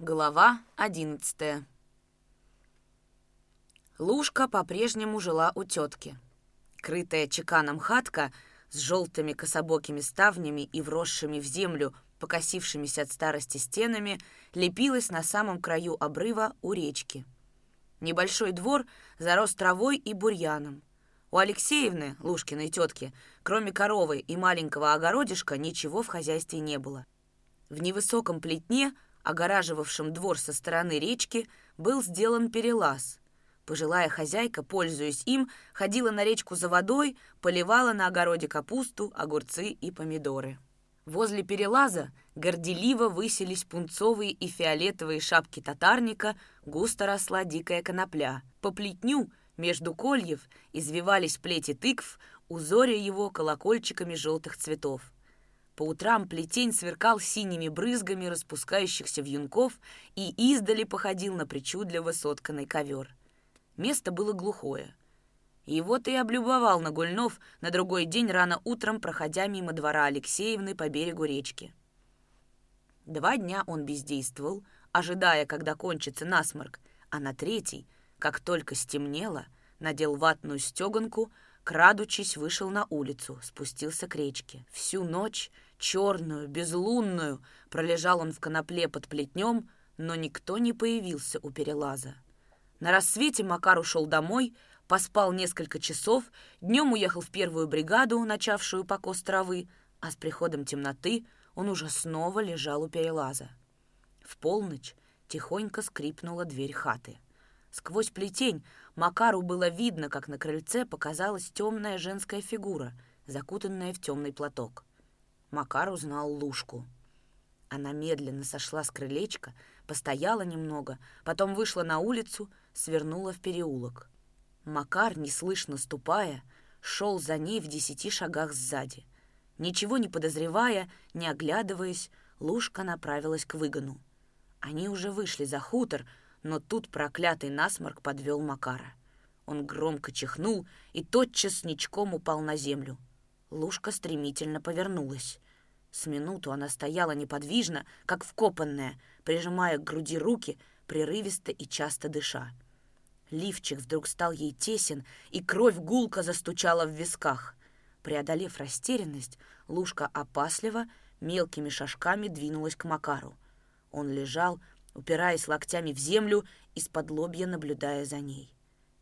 Глава одиннадцатая Лушка по-прежнему жила у тетки. Крытая чеканом хатка с желтыми кособокими ставнями и вросшими в землю, покосившимися от старости стенами, лепилась на самом краю обрыва у речки. Небольшой двор зарос травой и бурьяном. У Алексеевны, Лушкиной тетки, кроме коровы и маленького огородишка, ничего в хозяйстве не было. В невысоком плетне – огораживавшем двор со стороны речки, был сделан перелаз. Пожилая хозяйка, пользуясь им, ходила на речку за водой, поливала на огороде капусту, огурцы и помидоры. Возле перелаза горделиво высились пунцовые и фиолетовые шапки татарника, густо росла дикая конопля. По плетню, между кольев, извивались плети тыкв, узоря его колокольчиками желтых цветов. По утрам плетень сверкал синими брызгами распускающихся вьюнков и издали походил на причудливо сотканный ковер. Место было глухое. Вот и облюбовал Нагульнов на другой день рано утром, проходя мимо двора Алексеевны по берегу речки. Два дня он бездействовал, ожидая, когда кончится насморк, а на третий, как только стемнело, надел ватную стеганку, крадучись, вышел на улицу, спустился к речке. Всю ночь черную, безлунную, пролежал он в конопле под плетнем, но никто не появился у перелаза. На рассвете Макар ушел домой, поспал несколько часов, днем уехал в первую бригаду, начавшую покос травы, а с приходом темноты он уже снова лежал у перелаза. В полночь тихонько скрипнула дверь хаты. Сквозь плетень Макару было видно, как на крыльце показалась темная женская фигура, закутанная в темный платок. Макар узнал Лушку. Она медленно сошла с крылечка, постояла немного, потом вышла на улицу, свернула в переулок. Макар, неслышно ступая, шел за ней в десяти шагах сзади. Ничего не подозревая, не оглядываясь, Лушка направилась к выгону. Они уже вышли за хутор, но тут проклятый насморк подвел Макара. Он громко чихнул и тотчас ничком упал на землю. Лушка стремительно повернулась. С минуту она стояла неподвижно, как вкопанная, прижимая к груди руки, прерывисто и часто дыша. Лифчик вдруг стал ей тесен, и кровь гулко застучала в висках. Преодолев растерянность, Лушка опасливо, мелкими шажками двинулась к Макару. Он лежал, упираясь локтями в землю, из-под лобья наблюдая за ней.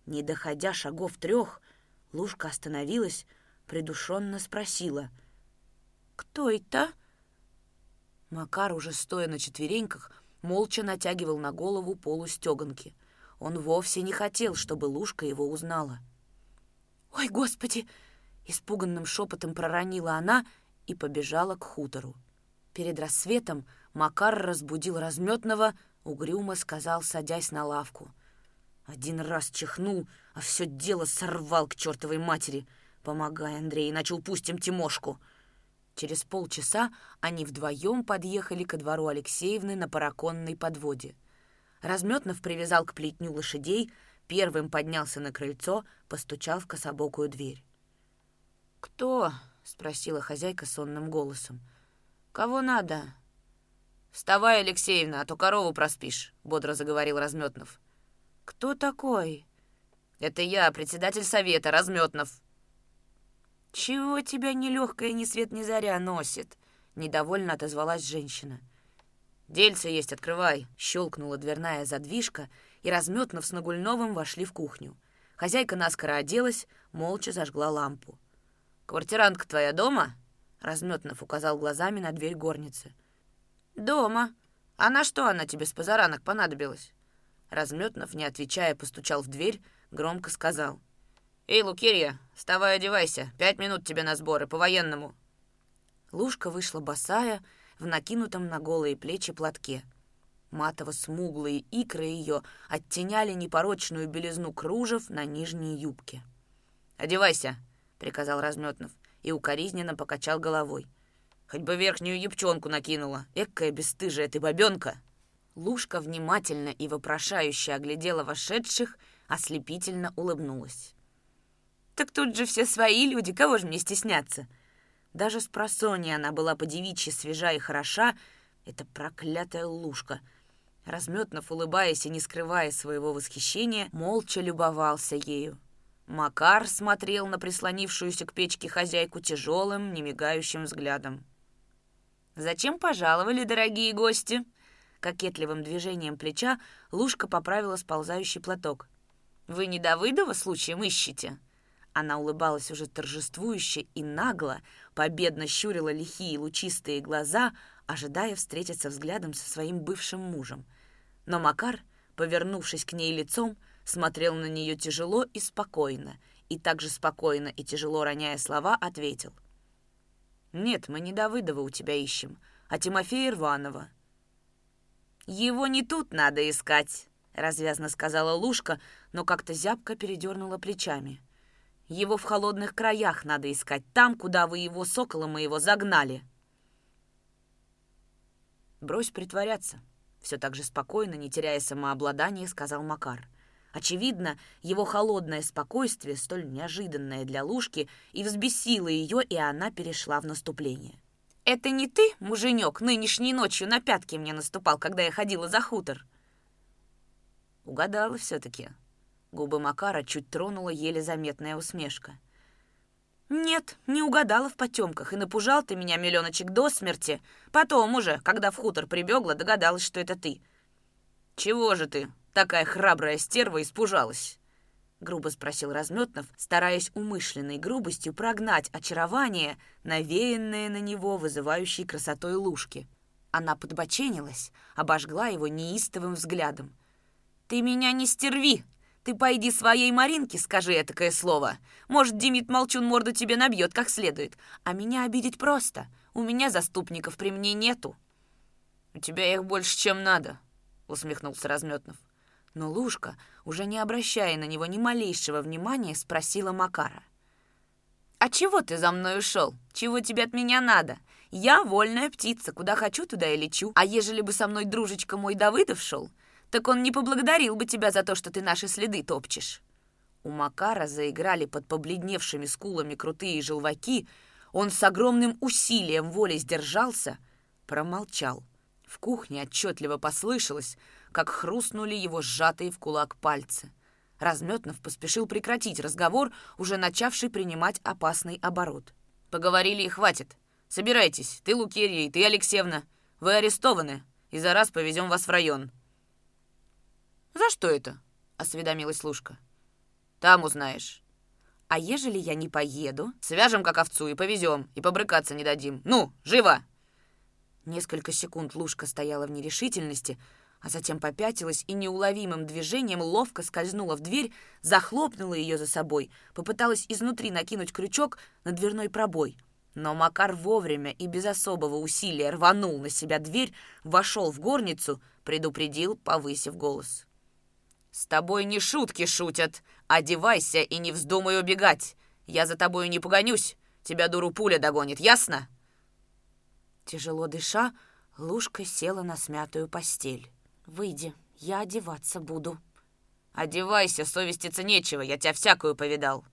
Не доходя шагов трех, Лушка остановилась, придушенно спросила. «Кто это?» Макар, уже стоя на четвереньках, молча натягивал на голову полустеганки. Он вовсе не хотел, чтобы Лушка его узнала. «Ой, Господи!» — испуганным шепотом проронила она и побежала к хутору. Перед рассветом Макар разбудил разметного, угрюмо сказал, садясь на лавку. Один раз чихнул, а все дело сорвал к чертовой матери — «Помогай, Андрей, иначе упустим Тимошку». Через полчаса они вдвоем подъехали ко двору Алексеевны на параконной подводе. Разметнов привязал к плетню лошадей, первым поднялся на крыльцо, постучал в кособокую дверь. «Кто?» — спросила хозяйка сонным голосом. «Кого надо?» «Вставай, Алексеевна, а то корову проспишь», — бодро заговорил Разметнов. «Кто такой?» «Это я, председатель совета, Разметнов», «Чего тебя ни легкая, ни свет, ни заря носит?» — недовольно отозвалась женщина. «Дельце есть, открывай!» — щелкнула дверная задвижка, и Разметнов с Нагульновым вошли в кухню. Хозяйка наскоро оделась, молча зажгла лампу. «Квартирантка твоя дома?» — Разметнов указал глазами на дверь горницы. «Дома. А на что она тебе с позаранок понадобилась?» Разметнов, не отвечая, постучал в дверь, громко сказал. «Эй, Лукерья, вставай, одевайся. Пять минут тебе на сборы, по-военному». Лушка вышла босая, в накинутом на голые плечи платке. Матово-смуглые икры ее оттеняли непорочную белизну кружев на нижней юбке. «Одевайся», — приказал Разметнов и укоризненно покачал головой. «Хоть бы верхнюю юбчонку накинула. Экая бесстыжая ты бабенка!» Лушка внимательно и вопрошающе оглядела вошедших, ослепительно улыбнулась. Так тут же все свои люди, кого же мне стесняться? Даже с просони она была по девичьи свежа и хороша, эта проклятая лужка. Разметнов, улыбаясь и не скрывая своего восхищения, молча любовался ею. Макар смотрел на прислонившуюся к печке хозяйку тяжелым, немигающим взглядом. «Зачем пожаловали, дорогие гости?» Кокетливым движением плеча Лушка поправила сползающий платок. «Вы не Давыдова случаем ищете?» Она улыбалась уже торжествующе и нагло, победно щурила лихие лучистые глаза, ожидая встретиться взглядом со своим бывшим мужем. Но Макар, повернувшись к ней лицом, смотрел на нее тяжело и спокойно, и также спокойно и тяжело роняя слова, ответил. «Нет, мы не Давыдова у тебя ищем, а Тимофея Рванова». «Его не тут надо искать», — развязно сказала Лушка, но как-то зябко передернула плечами. «Его в холодных краях надо искать, там, куда вы его, сокола моего, загнали». «Брось притворяться», — все так же спокойно, не теряя самообладания, сказал Макар. Очевидно, его холодное спокойствие, столь неожиданное для Лушки, и взбесило ее, и она перешла в наступление. «Это не ты, муженек, нынешней ночью на пятки мне наступал, когда я ходила за хутор?» Угадала все-таки. Губы Макара чуть тронула еле заметная усмешка. «Нет, не угадала в потемках, и напужал ты меня, миллионочек, до смерти. Потом уже, когда в хутор прибегла, догадалась, что это ты». «Чего же ты, такая храбрая стерва, испужалась?» Грубо спросил Разметнов, стараясь умышленной грубостью прогнать очарование, навеянное на него вызывающей красотой лужки. Она подбоченилась, обожгла его неистовым взглядом. «Ты меня не стерви!» Ты пойди своей Маринке скажи этакое слово. Может, Димит Молчун морду тебе набьет как следует. А меня обидеть просто. У меня заступников при мне нету». «У тебя их больше, чем надо», — усмехнулся Разметнов. Но Лушка, уже не обращая на него ни малейшего внимания, спросила Макара. «А чего ты за мной ушел? Чего тебе от меня надо? Я вольная птица, куда хочу, туда и лечу. А ежели бы со мной дружечка мой Давыдов шел, так он не поблагодарил бы тебя за то, что ты наши следы топчешь». У Макара заиграли под побледневшими скулами крутые желваки. Он с огромным усилием воли сдержался, промолчал. В кухне отчетливо послышалось, как хрустнули его сжатые в кулак пальцы. Разметнов поспешил прекратить разговор, уже начавший принимать опасный оборот. «Поговорили и хватит. Собирайтесь, ты, Лукерья, и ты, Алексеевна. Вы арестованы, и за раз повезем вас в район». «За что это?» — осведомилась Лушка. «Там узнаешь». «А ежели я не поеду?» «Свяжем, как овцу, и повезем, и побрыкаться не дадим. Ну, живо!» Несколько секунд Лушка стояла в нерешительности, а затем попятилась и неуловимым движением ловко скользнула в дверь, захлопнула ее за собой, попыталась изнутри накинуть крючок на дверной пробой. Но Макар вовремя и без особого усилия рванул на себя дверь, вошел в горницу, предупредил, повысив голос. «С тобой не шутки шутят. Одевайся и не вздумай убегать. Я за тобой не погонюсь. Тебя дуру пуля догонит, ясно?» Тяжело дыша, Лушка села на смятую постель. «Выйди, я одеваться буду». «Одевайся, совеститься нечего, я тебя всякую повидал».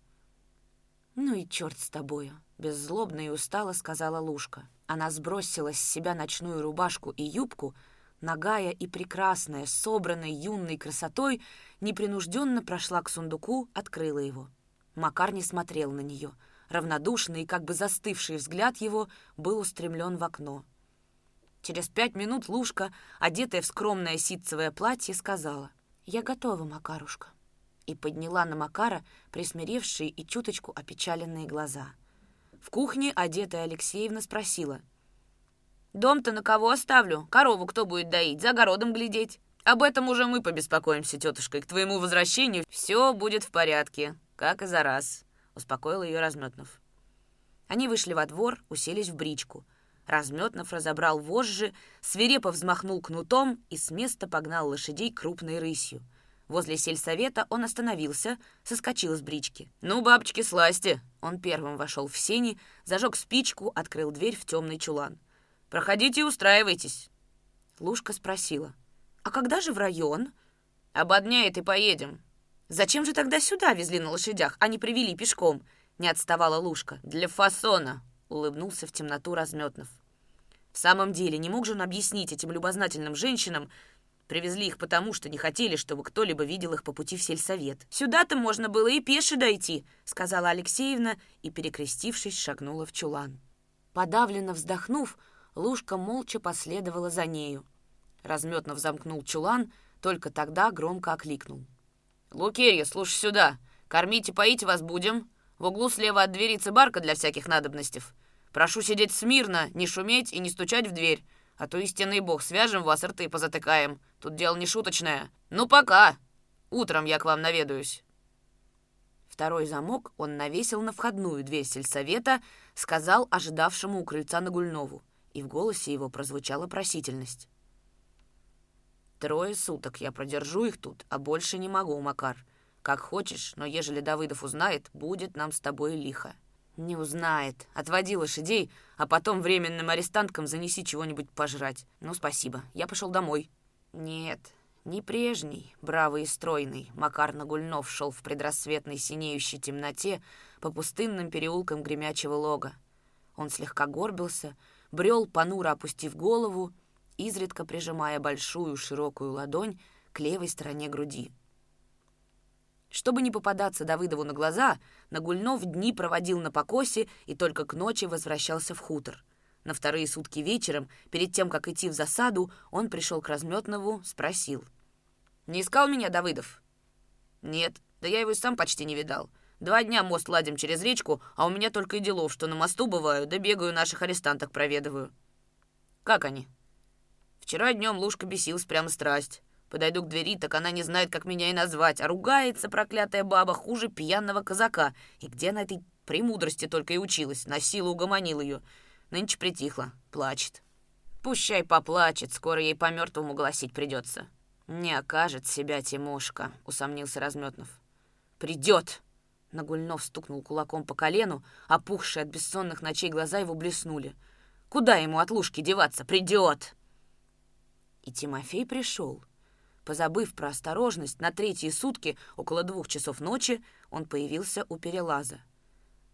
«Ну и черт с тобою», — беззлобно и устало сказала Лушка. Она сбросила с себя ночную рубашку и юбку, нагая и прекрасная, собранной юной красотой, непринужденно прошла к сундуку, открыла его. Макар не смотрел на нее. Равнодушный и как бы застывший взгляд его был устремлен в окно. Через пять минут Лушка, одетая в скромное ситцевое платье, сказала «Я готова, Макарушка» и подняла на Макара присмиревшие и чуточку опечаленные глаза. В кухне одетая Алексеевна спросила — Дом-то на кого оставлю? Корову кто будет доить? За огородом глядеть? Об этом уже мы побеспокоимся, тетушка, и к твоему возвращению все будет в порядке, как и за раз», — успокоил ее Разметнов. Они вышли во двор, уселись в бричку. Разметнов разобрал вожжи, свирепо взмахнул кнутом и с места погнал лошадей крупной рысью. Возле сельсовета он остановился, соскочил с брички. «Ну, бабочки, сласти!» Он первым вошел в сени, зажег спичку, открыл дверь в темный чулан. Проходите и устраивайтесь». Лушка спросила. «А когда же в район?» «Ободняет и поедем». «Зачем же тогда сюда везли на лошадях, а не привели пешком?» Не отставала Лушка. «Для фасона», — улыбнулся в темноту Разметнов. В самом деле, не мог же он объяснить этим любознательным женщинам, Привезли их потому, что не хотели, чтобы кто-либо видел их по пути в сельсовет. «Сюда-то можно было и пеше дойти», — сказала Алексеевна и, перекрестившись, шагнула в чулан. Подавленно вздохнув, Лушка молча последовала за нею. Разметнов замкнул чулан, только тогда громко окликнул. «Лукерья, слушай сюда. Кормить и поить вас будем. В углу слева от двери цибарка для всяких надобностей. Прошу сидеть смирно, не шуметь и не стучать в дверь, а то истинный бог, свяжем вас, рты позатыкаем. Тут дело не шуточное. Ну, пока. Утром я к вам наведаюсь». Второй замок он навесил на входную дверь сельсовета, сказал ожидавшему у крыльца Нагульнову, и в голосе его прозвучала просительность. «Трое суток я продержу их тут, а больше не могу, Макар. Как хочешь, но ежели Давыдов узнает, будет нам с тобой лихо». «Не узнает. Отводи лошадей, а потом временным арестанткам занеси чего-нибудь пожрать. Ну, спасибо. Я пошел домой». Нет, не прежний, бравый и стройный, Макар Нагульнов шел в предрассветной синеющей темноте по пустынным переулкам гремячего лога. Он слегка горбился, брел, понуро опустив голову, изредка прижимая большую широкую ладонь к левой стороне груди. Чтобы не попадаться Давыдову на глаза, Нагульнов дни проводил на покосе и только к ночи возвращался в хутор. На вторые сутки вечером, перед тем, как идти в засаду, он пришел к Разметнову, спросил. «Не искал меня Давыдов?» «Нет, да я его и сам почти не видал. Два дня мост ладим через речку, а у меня только и делов, что на мосту бываю, да бегаю наших арестанток проведываю». «Как они?» Вчера днем Лушка бесилась прямо страсть. Подойду к двери, так она не знает, как меня и назвать, а ругается проклятая баба хуже пьяного казака. И где она этой премудрости только и училась, на силу угомонил ее. Нынче притихла, плачет. Пущай поплачет, скоро ей по мертвому гласить придется. Не окажет себя Тимошка, усомнился Разметнов. Придет! Нагульнов стукнул кулаком по колену, опухшие от бессонных ночей глаза его блеснули. Куда ему от лужки деваться? Придет! И Тимофей пришел. Позабыв про осторожность, на третьи сутки, около двух часов ночи, он появился у перелаза.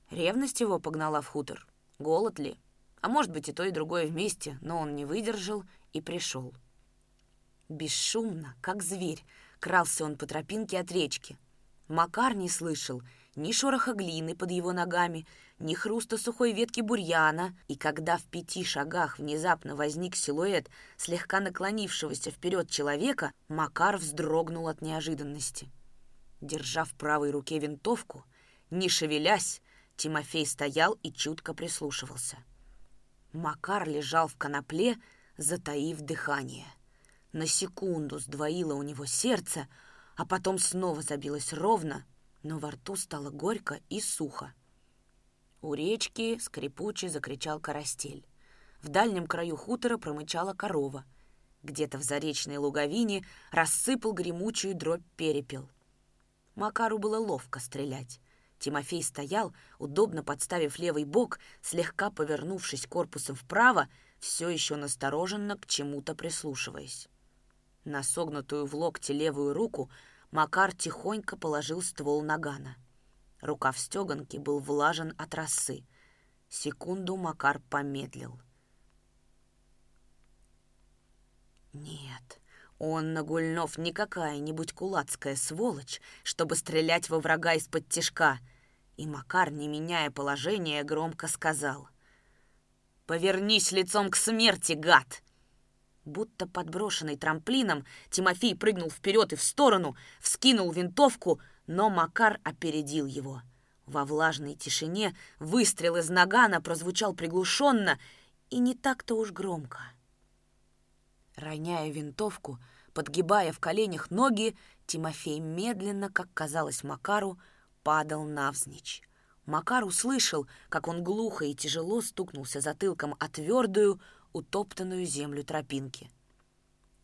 Ревность его погнала в хутор. Голод ли? А может быть и то, и другое вместе, но он не выдержал и пришел. Бесшумно, как зверь, крался он по тропинке от речки. Макар не слышал ни шороха глины под его ногами, ни хруста сухой ветки бурьяна, и когда в пяти шагах внезапно возник силуэт слегка наклонившегося вперед человека, Макар вздрогнул от неожиданности. Держа в правой руке винтовку, не шевелясь, Тимофей стоял и чутко прислушивался. Макар лежал в конопле, затаив дыхание. На секунду сдвоило у него сердце, а потом снова забилось ровно, но во рту стало горько и сухо. У речки скрипуче закричал карастель. В дальнем краю хутора промычала корова. Где-то в заречной луговине рассыпал гремучую дробь перепел. Макару было ловко стрелять. Тимофей стоял, удобно подставив левый бок, слегка повернувшись корпусом вправо, все еще настороженно к чему-то прислушиваясь. На согнутую в локте левую руку Макар тихонько положил ствол нагана — Рукав стеганки был влажен от росы. Секунду Макар помедлил. Нет, он, Нагульнов, не какая-нибудь кулацкая сволочь, чтобы стрелять во врага из-под тишка. И Макар, не меняя положения, громко сказал. «Повернись лицом к смерти, гад!» Будто подброшенный трамплином, Тимофей прыгнул вперед и в сторону, вскинул винтовку, но Макар опередил его. Во влажной тишине выстрел из нагана прозвучал приглушенно и не так-то уж громко. Роняя винтовку, подгибая в коленях ноги, Тимофей медленно, как казалось Макару, падал навзничь. Макар услышал, как он глухо и тяжело стукнулся затылком о твердую, утоптанную землю тропинки.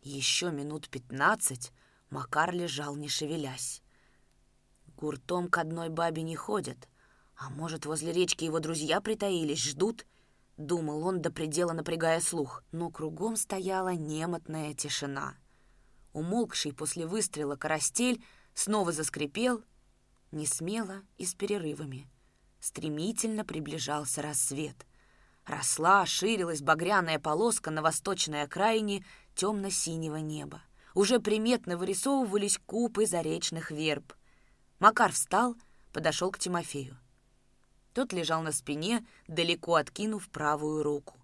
Еще минут пятнадцать Макар лежал, не шевелясь. Гуртом к одной бабе не ходят. А может, возле речки его друзья притаились, ждут? Думал он до предела напрягая слух, но кругом стояла немотная тишина. Умолкший после выстрела карастель снова заскрипел, не смело и с перерывами. Стремительно приближался рассвет. Росла, ширилась багряная полоска на восточной окраине темно-синего неба. уже приметно вырисовывались купы заречных верб. Макар встал, подошел к Тимофею. Тот лежал на спине, далеко откинув правую руку.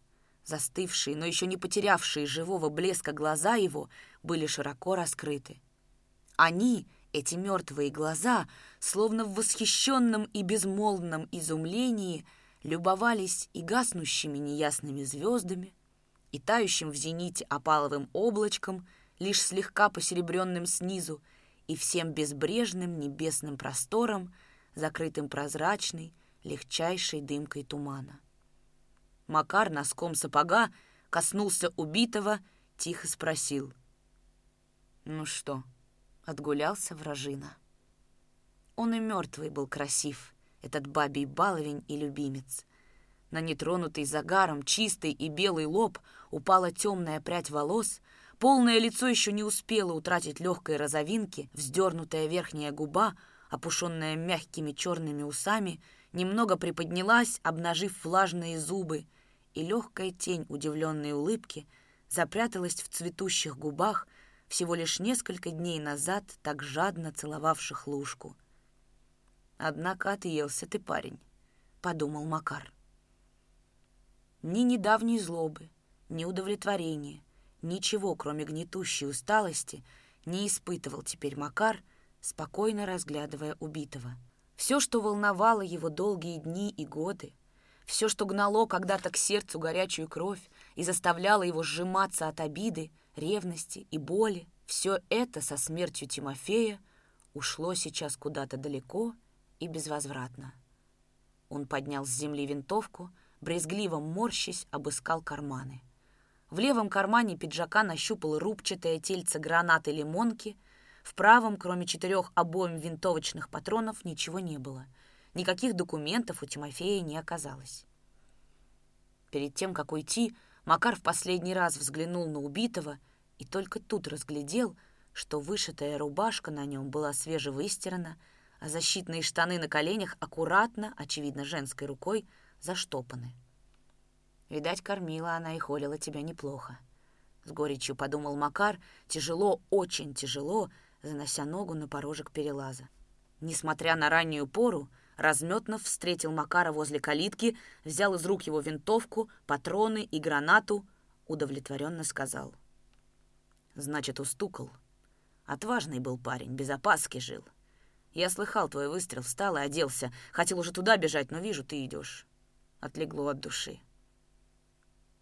Застывшие, но еще не потерявшие живого блеска глаза его были широко раскрыты. Они, эти мертвые глаза, словно в восхищенном и безмолвном изумлении, любовались и гаснущими неясными звездами, и тающим в зените опаловым облачком, лишь слегка посеребренным снизу, и всем безбрежным небесным простором, закрытым прозрачной, легчайшей дымкой тумана. Макар носком сапога коснулся убитого, тихо спросил. «Ну что, отгулялся вражина?» Он и мертвый был красив, этот бабий баловень и любимец. На нетронутый загаром чистый и белый лоб упала темная прядь волос, полное лицо еще не успело утратить легкой розовинки, вздернутая верхняя губа, опушенная мягкими черными усами, немного приподнялась, обнажив влажные зубы — и легкая тень удивленной улыбки запряталась в цветущих губах, всего лишь несколько дней назад так жадно целовавших ложку. «Однако отъелся ты, парень», — подумал Макар. Ни недавней злобы, ни удовлетворения, ничего, кроме гнетущей усталости, не испытывал теперь Макар, спокойно разглядывая убитого. Все, что волновало его долгие дни и годы, все, что гнало когда-то к сердцу горячую кровь и заставляло его сжиматься от обиды, ревности и боли, все это со смертью Тимофея ушло сейчас куда-то далеко и безвозвратно. Он поднял с земли винтовку, брезгливо морщись, обыскал карманы. В левом кармане пиджака нащупал рубчатое тельце гранаты лимонки, в правом, кроме четырех обоим винтовочных патронов, ничего не было — Никаких документов у Тимофея не оказалось. Перед тем, как уйти, Макар в последний раз взглянул на убитого и только тут разглядел, что вышитая рубашка на нем была свежевыстирана, а защитные штаны на коленях аккуратно, очевидно, женской рукой, заштопаны. Видать, кормила она и холила тебя неплохо. С горечью подумал Макар, тяжело, очень тяжело, занося ногу на порожек перелаза. Несмотря на раннюю пору, Разметнов встретил Макара возле калитки, взял из рук его винтовку, патроны и гранату, удовлетворенно сказал. «Значит, устукал. Отважный был парень, без опаски жил. Я слыхал твой выстрел, встал и оделся. Хотел уже туда бежать, но вижу, ты идешь. Отлегло от души.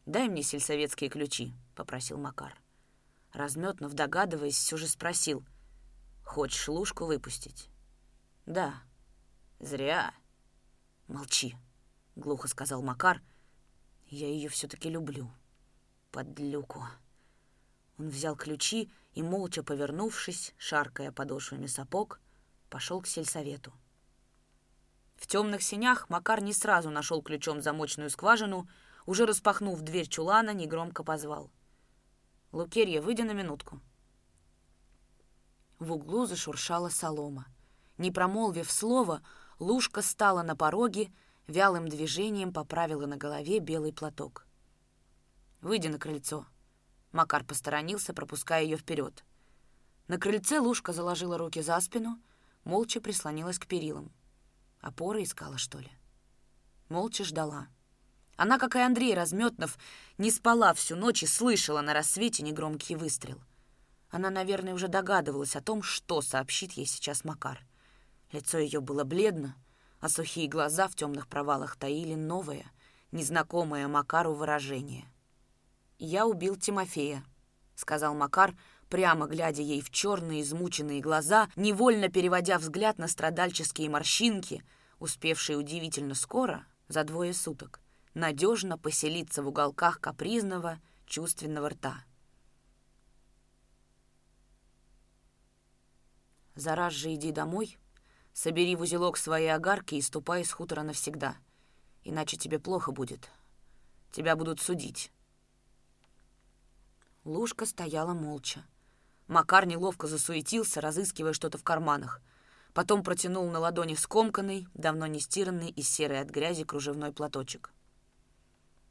«Дай мне сельсоветские ключи», — попросил Макар. Разметнов, догадываясь, все же спросил. «Хочешь лужку выпустить?» «Да», Зря. Молчи, глухо сказал Макар. Я ее все-таки люблю. Подлюку. Он взял ключи и, молча повернувшись, шаркая подошвами сапог, пошел к сельсовету. В темных синях Макар не сразу нашел ключом замочную скважину, уже распахнув дверь чулана, негромко позвал. «Лукерья, выйди на минутку». В углу зашуршала солома. Не промолвив слова, Лушка стала на пороге, вялым движением поправила на голове белый платок. «Выйди на крыльцо». Макар посторонился, пропуская ее вперед. На крыльце Лушка заложила руки за спину, молча прислонилась к перилам. Опоры искала, что ли? Молча ждала. Она, как и Андрей Разметнов, не спала всю ночь и слышала на рассвете негромкий выстрел. Она, наверное, уже догадывалась о том, что сообщит ей сейчас Макар. Лицо ее было бледно, а сухие глаза в темных провалах таили новое, незнакомое Макару выражение. «Я убил Тимофея», — сказал Макар, прямо глядя ей в черные измученные глаза, невольно переводя взгляд на страдальческие морщинки, успевшие удивительно скоро, за двое суток, надежно поселиться в уголках капризного, чувственного рта. «Зараз же иди домой», Собери в узелок свои огарки и ступай с хутора навсегда. Иначе тебе плохо будет. Тебя будут судить». Лушка стояла молча. Макар неловко засуетился, разыскивая что-то в карманах. Потом протянул на ладони скомканный, давно не стиранный и серый от грязи кружевной платочек.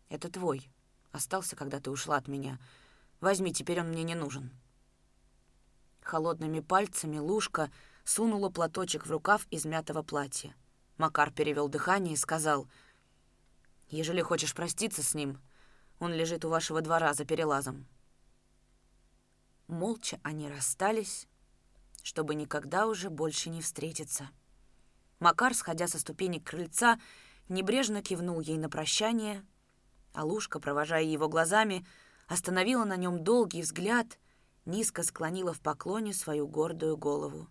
«Это твой. Остался, когда ты ушла от меня. Возьми, теперь он мне не нужен». Холодными пальцами Лушка сунула платочек в рукав измятого платья. Макар перевел дыхание и сказал, «Ежели хочешь проститься с ним, он лежит у вашего двора за перелазом». Молча они расстались, чтобы никогда уже больше не встретиться. Макар, сходя со ступенек крыльца, небрежно кивнул ей на прощание, а Лушка, провожая его глазами, остановила на нем долгий взгляд, низко склонила в поклоне свою гордую голову.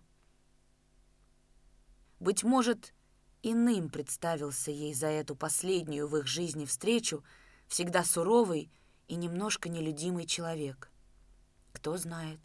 Быть может, иным представился ей за эту последнюю в их жизни встречу всегда суровый и немножко нелюдимый человек. Кто знает.